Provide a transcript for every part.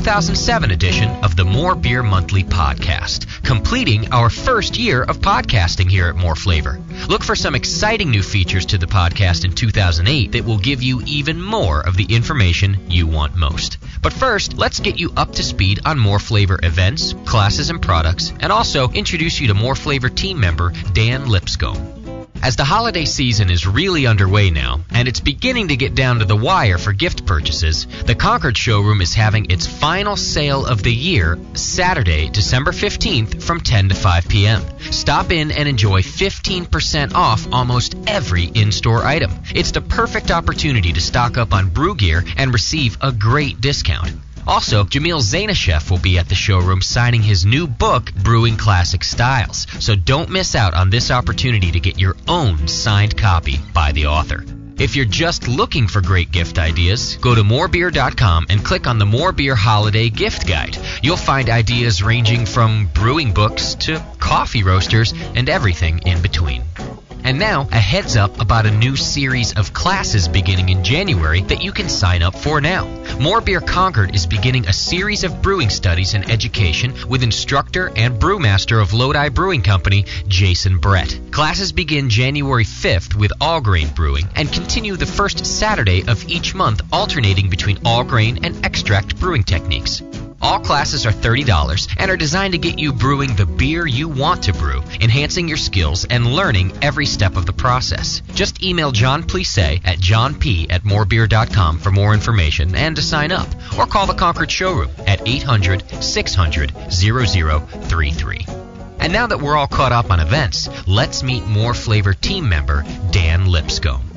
2007 edition of the More Beer Monthly podcast, completing our first year of podcasting here at More Flavor. Look for some exciting new features to the podcast in 2008 that will give you even more of the information you want most. But first, let's get you up to speed on More Flavor events, classes, and products, and also introduce you to More Flavor team member Dan Lipschome. As the holiday season is really underway now, and it's beginning to get down to the wire for gift purchases, the Concord showroom is having its final sale of the year Saturday, December 15th from 10 to 5 p.m. Stop in and enjoy 15% off almost every in store item. It's the perfect opportunity to stock up on brew gear and receive a great discount. Also, Jamil Zainasheff will be at the showroom signing his new book, Brewing Classic Styles. So don't miss out on this opportunity to get your own signed copy by the author. If you're just looking for great gift ideas, go to morebeer.com and click on the More Beer Holiday Gift Guide. You'll find ideas ranging from brewing books to coffee roasters and everything in between. And now, a heads up about a new series of classes beginning in January that you can sign up for now. More Beer Concord is beginning a series of brewing studies and education with instructor and brewmaster of Lodi Brewing Company, Jason Brett. Classes begin January 5th with all grain brewing and continue the first Saturday of each month, alternating between all grain and extract brewing techniques. All classes are $30 and are designed to get you brewing the beer you want to brew, enhancing your skills and learning every step of the process. Just email John Plisse at johnp at morebeer.com for more information and to sign up, or call the Concord showroom at 800 600 0033. And now that we're all caught up on events, let's meet more flavor team member Dan Lipschome.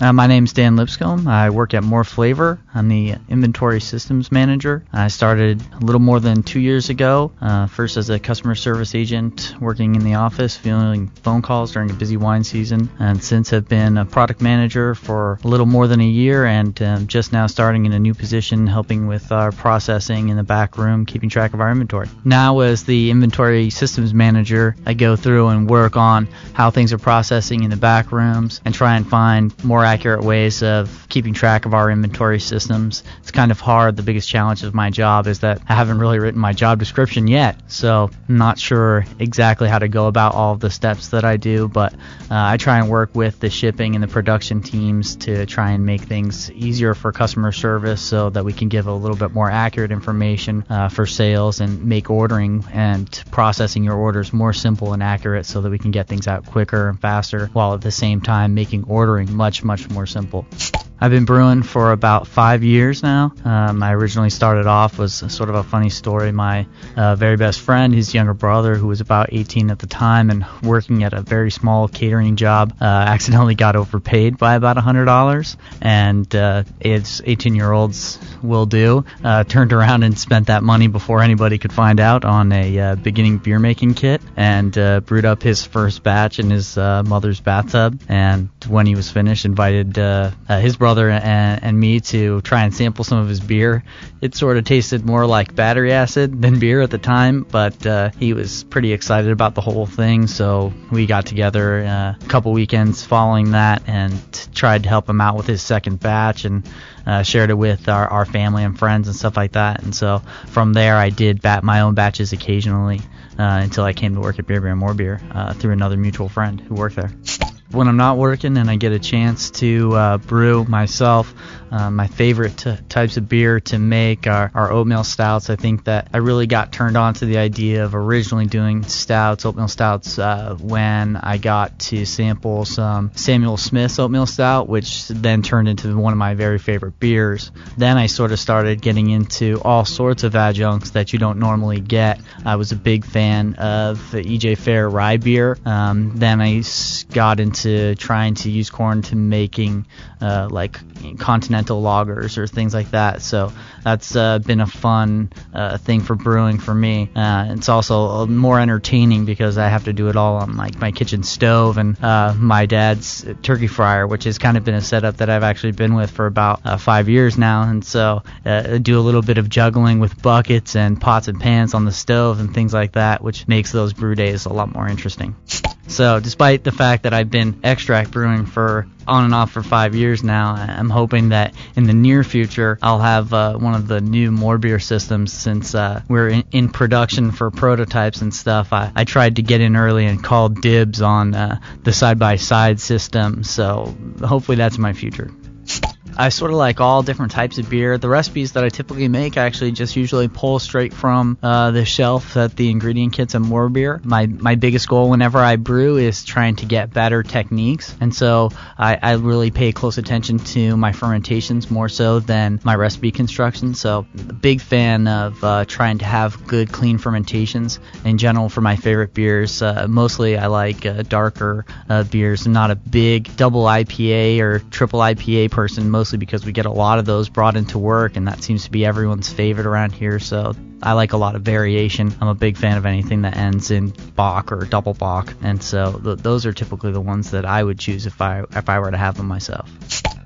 Uh, my name's Dan Lipschome. I work at More Flavor. I'm the inventory systems manager. I started a little more than two years ago, uh, first as a customer service agent working in the office, fielding phone calls during a busy wine season, and since have been a product manager for a little more than a year and um, just now starting in a new position helping with our processing in the back room, keeping track of our inventory. Now, as the inventory systems manager, I go through and work on how things are processing in the back rooms and try and find more accurate ways of keeping track of our inventory systems. It's kind of hard. The biggest challenge of my job is that I haven't really written my job description yet, so I'm not sure exactly how to go about all the steps that I do, but uh, I try and work with the shipping and the production teams to try and make things easier for customer service so that we can give a little bit more accurate information uh, for sales and make ordering and processing your orders more simple and accurate so that we can get things out quicker and faster while at the same time making ordering much, much more simple. I've been brewing for about five years now. Um, I originally started off was sort of a funny story. My uh, very best friend, his younger brother, who was about 18 at the time and working at a very small catering job, uh, accidentally got overpaid by about $100, and uh, as 18-year-olds will do, uh, turned around and spent that money before anybody could find out on a uh, beginning beer making kit, and uh, brewed up his first batch in his mother's bathtub. And when he was finished, invited his brother brother and, and me to try and sample some of his beer. It sort of tasted more like battery acid than beer at the time, but uh, he was pretty excited about the whole thing, so we got together uh, a couple weekends following that and tried to help him out with his second batch and uh, shared it with our, our family and friends and stuff like that. And so from there, I did bat my own batches occasionally uh, until I came to work at Beer Beer and More Beer uh, through another mutual friend who worked there when I'm not working and I get a chance to uh, brew myself, uh, my favorite t- types of beer to make are, are oatmeal stouts. I think that I really got turned on to the idea of originally doing stouts, oatmeal stouts, uh, when I got to sample some Samuel Smith's oatmeal stout, which then turned into one of my very favorite beers. Then I sort of started getting into all sorts of adjuncts that you don't normally get. I was a big fan of EJ Fair rye beer. Um, then I got into trying to use corn to making uh, like continental lagers or things like that. So that's uh, been a fun uh, thing for brewing for me. Uh, it's also more entertaining because I have to do it all on like my kitchen stove and uh, my dad's turkey fryer, which has kind of been a setup that I've actually been with for about uh, five years now. And so uh, I do a little bit of juggling with buckets and pots and pans on the stove and things like that, which makes those brew days a lot more interesting. So, despite the fact that I've been extract brewing for on and off for five years now, I'm hoping that in the near future I'll have uh, one of the new more beer systems since uh, we're in, in, production for prototypes and stuff. I, I, tried to get in early and call dibs on uh, the side by side system, so hopefully that's my future. I sort of like all different types of beer. The recipes that I typically make, I actually just usually pull straight from uh, the shelf at the ingredient kits at More Beer. My my biggest goal whenever I brew is trying to get better techniques, and so I, I really pay close attention to my fermentations more so than my recipe construction. So, big fan of uh, trying to have good, clean fermentations in general for my favorite beers. Uh, mostly, I like uh, darker uh, beers. I'm not a big double IPA or triple IPA person mostly because we get a lot of those brought into work, and that seems to be everyone's favorite around here. So I like a lot of variation. I'm a big fan of anything that ends in bock or double bock, and so th- those are typically the ones that I would choose if I if I were to have them myself.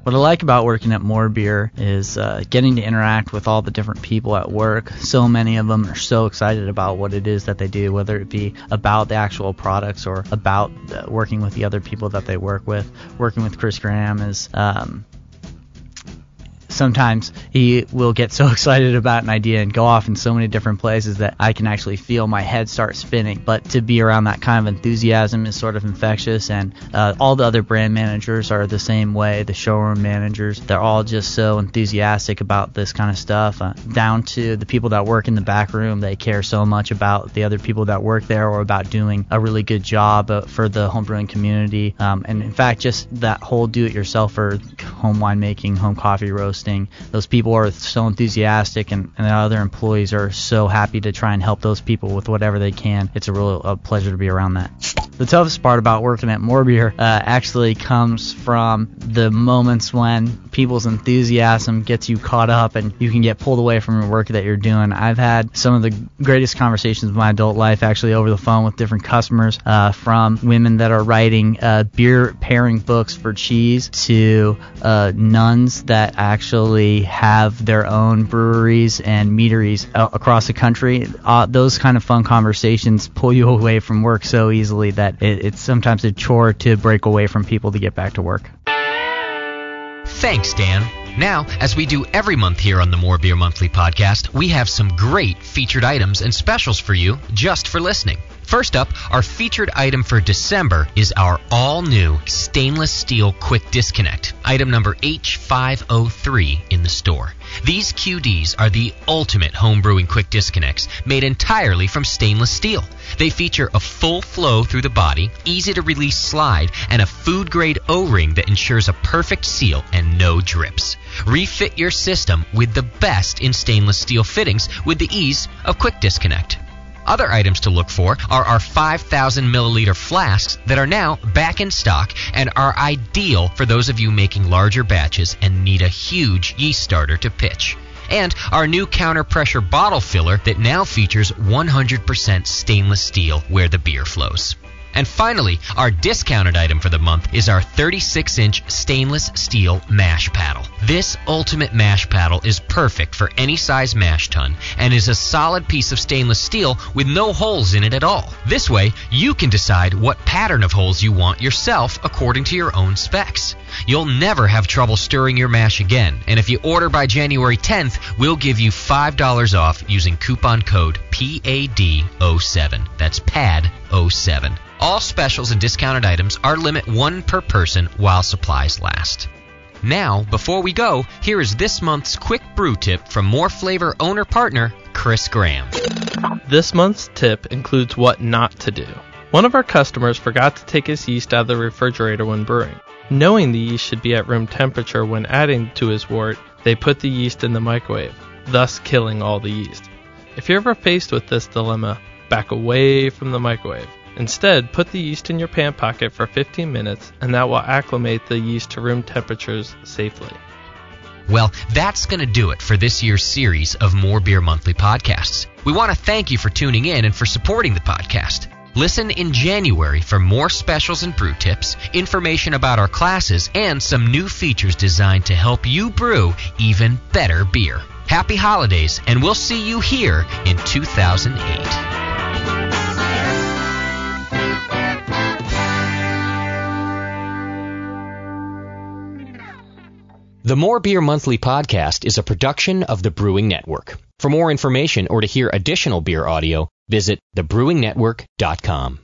What I like about working at More Beer is uh, getting to interact with all the different people at work. So many of them are so excited about what it is that they do, whether it be about the actual products or about uh, working with the other people that they work with. Working with Chris Graham is um, sometimes he will get so excited about an idea and go off in so many different places that I can actually feel my head start spinning. But to be around that kind of enthusiasm is sort of infectious, and uh, all the other brand managers are the same way. The showroom managers, they're all just so enthusiastic about this kind of stuff. Uh, down to the people that work in the back room, they care so much about the other people that work there or about doing a really good job uh, for the homebrewing community. Um, and in fact, just that whole do-it-yourselfer home winemaking, home coffee roast Those people are so enthusiastic, and, and the other employees are so happy to try and help those people with whatever they can. It's a real a pleasure to be around that. The toughest part about working at More Beer uh, actually comes from the moments when people's enthusiasm gets you caught up and you can get pulled away from the work that you're doing. I've had some of the greatest conversations of my adult life actually over the phone with different customers, uh, from women that are writing uh, beer pairing books for cheese to uh, nuns that actually have their own breweries and meaderies across the country. Uh, those kind of fun conversations pull you away from work so easily that that it, it's sometimes a chore to break away from people to get back to work. Thanks, Dan. Now, as we do every month here on the More Beer Monthly podcast, we have some great featured items and specials for you just for listening. First up, our featured item for December is our all new stainless steel quick disconnect, item number H503 in the store. These QDs are the ultimate home brewing quick disconnects made entirely from stainless steel. They feature a full flow through the body, easy to release slide, and a food grade O ring that ensures a perfect seal and no drips. Refit your system with the best in stainless steel fittings with the ease of quick disconnect. Other items to look for are our 5,000 milliliter flasks that are now back in stock and are ideal for those of you making larger batches and need a huge yeast starter to pitch. And our new counter pressure bottle filler that now features 100% stainless steel where the beer flows. And finally, our discounted item for the month is our 36 inch stainless steel mash paddle. This ultimate mash paddle is perfect for any size mash tun and is a solid piece of stainless steel with no holes in it at all. This way, you can decide what pattern of holes you want yourself according to your own specs. You'll never have trouble stirring your mash again, and if you order by January 10th, we'll give you $5 off using coupon code PAD07. That's PAD07. All specials and discounted items are limit one per person while supplies last. Now, before we go, here is this month's quick brew tip from More Flavor owner partner Chris Graham. This month's tip includes what not to do. One of our customers forgot to take his yeast out of the refrigerator when brewing. Knowing the yeast should be at room temperature when adding to his wort, they put the yeast in the microwave, thus killing all the yeast. If you're ever faced with this dilemma, back away from the microwave. Instead, put the yeast in your pant pocket for 15 minutes, and that will acclimate the yeast to room temperatures safely. Well, that's going to do it for this year's series of More Beer Monthly podcasts. We want to thank you for tuning in and for supporting the podcast. Listen in January for more specials and brew tips, information about our classes, and some new features designed to help you brew even better beer. Happy holidays, and we'll see you here in 2008. The More Beer Monthly podcast is a production of the Brewing Network. For more information or to hear additional beer audio, visit thebrewingnetwork.com.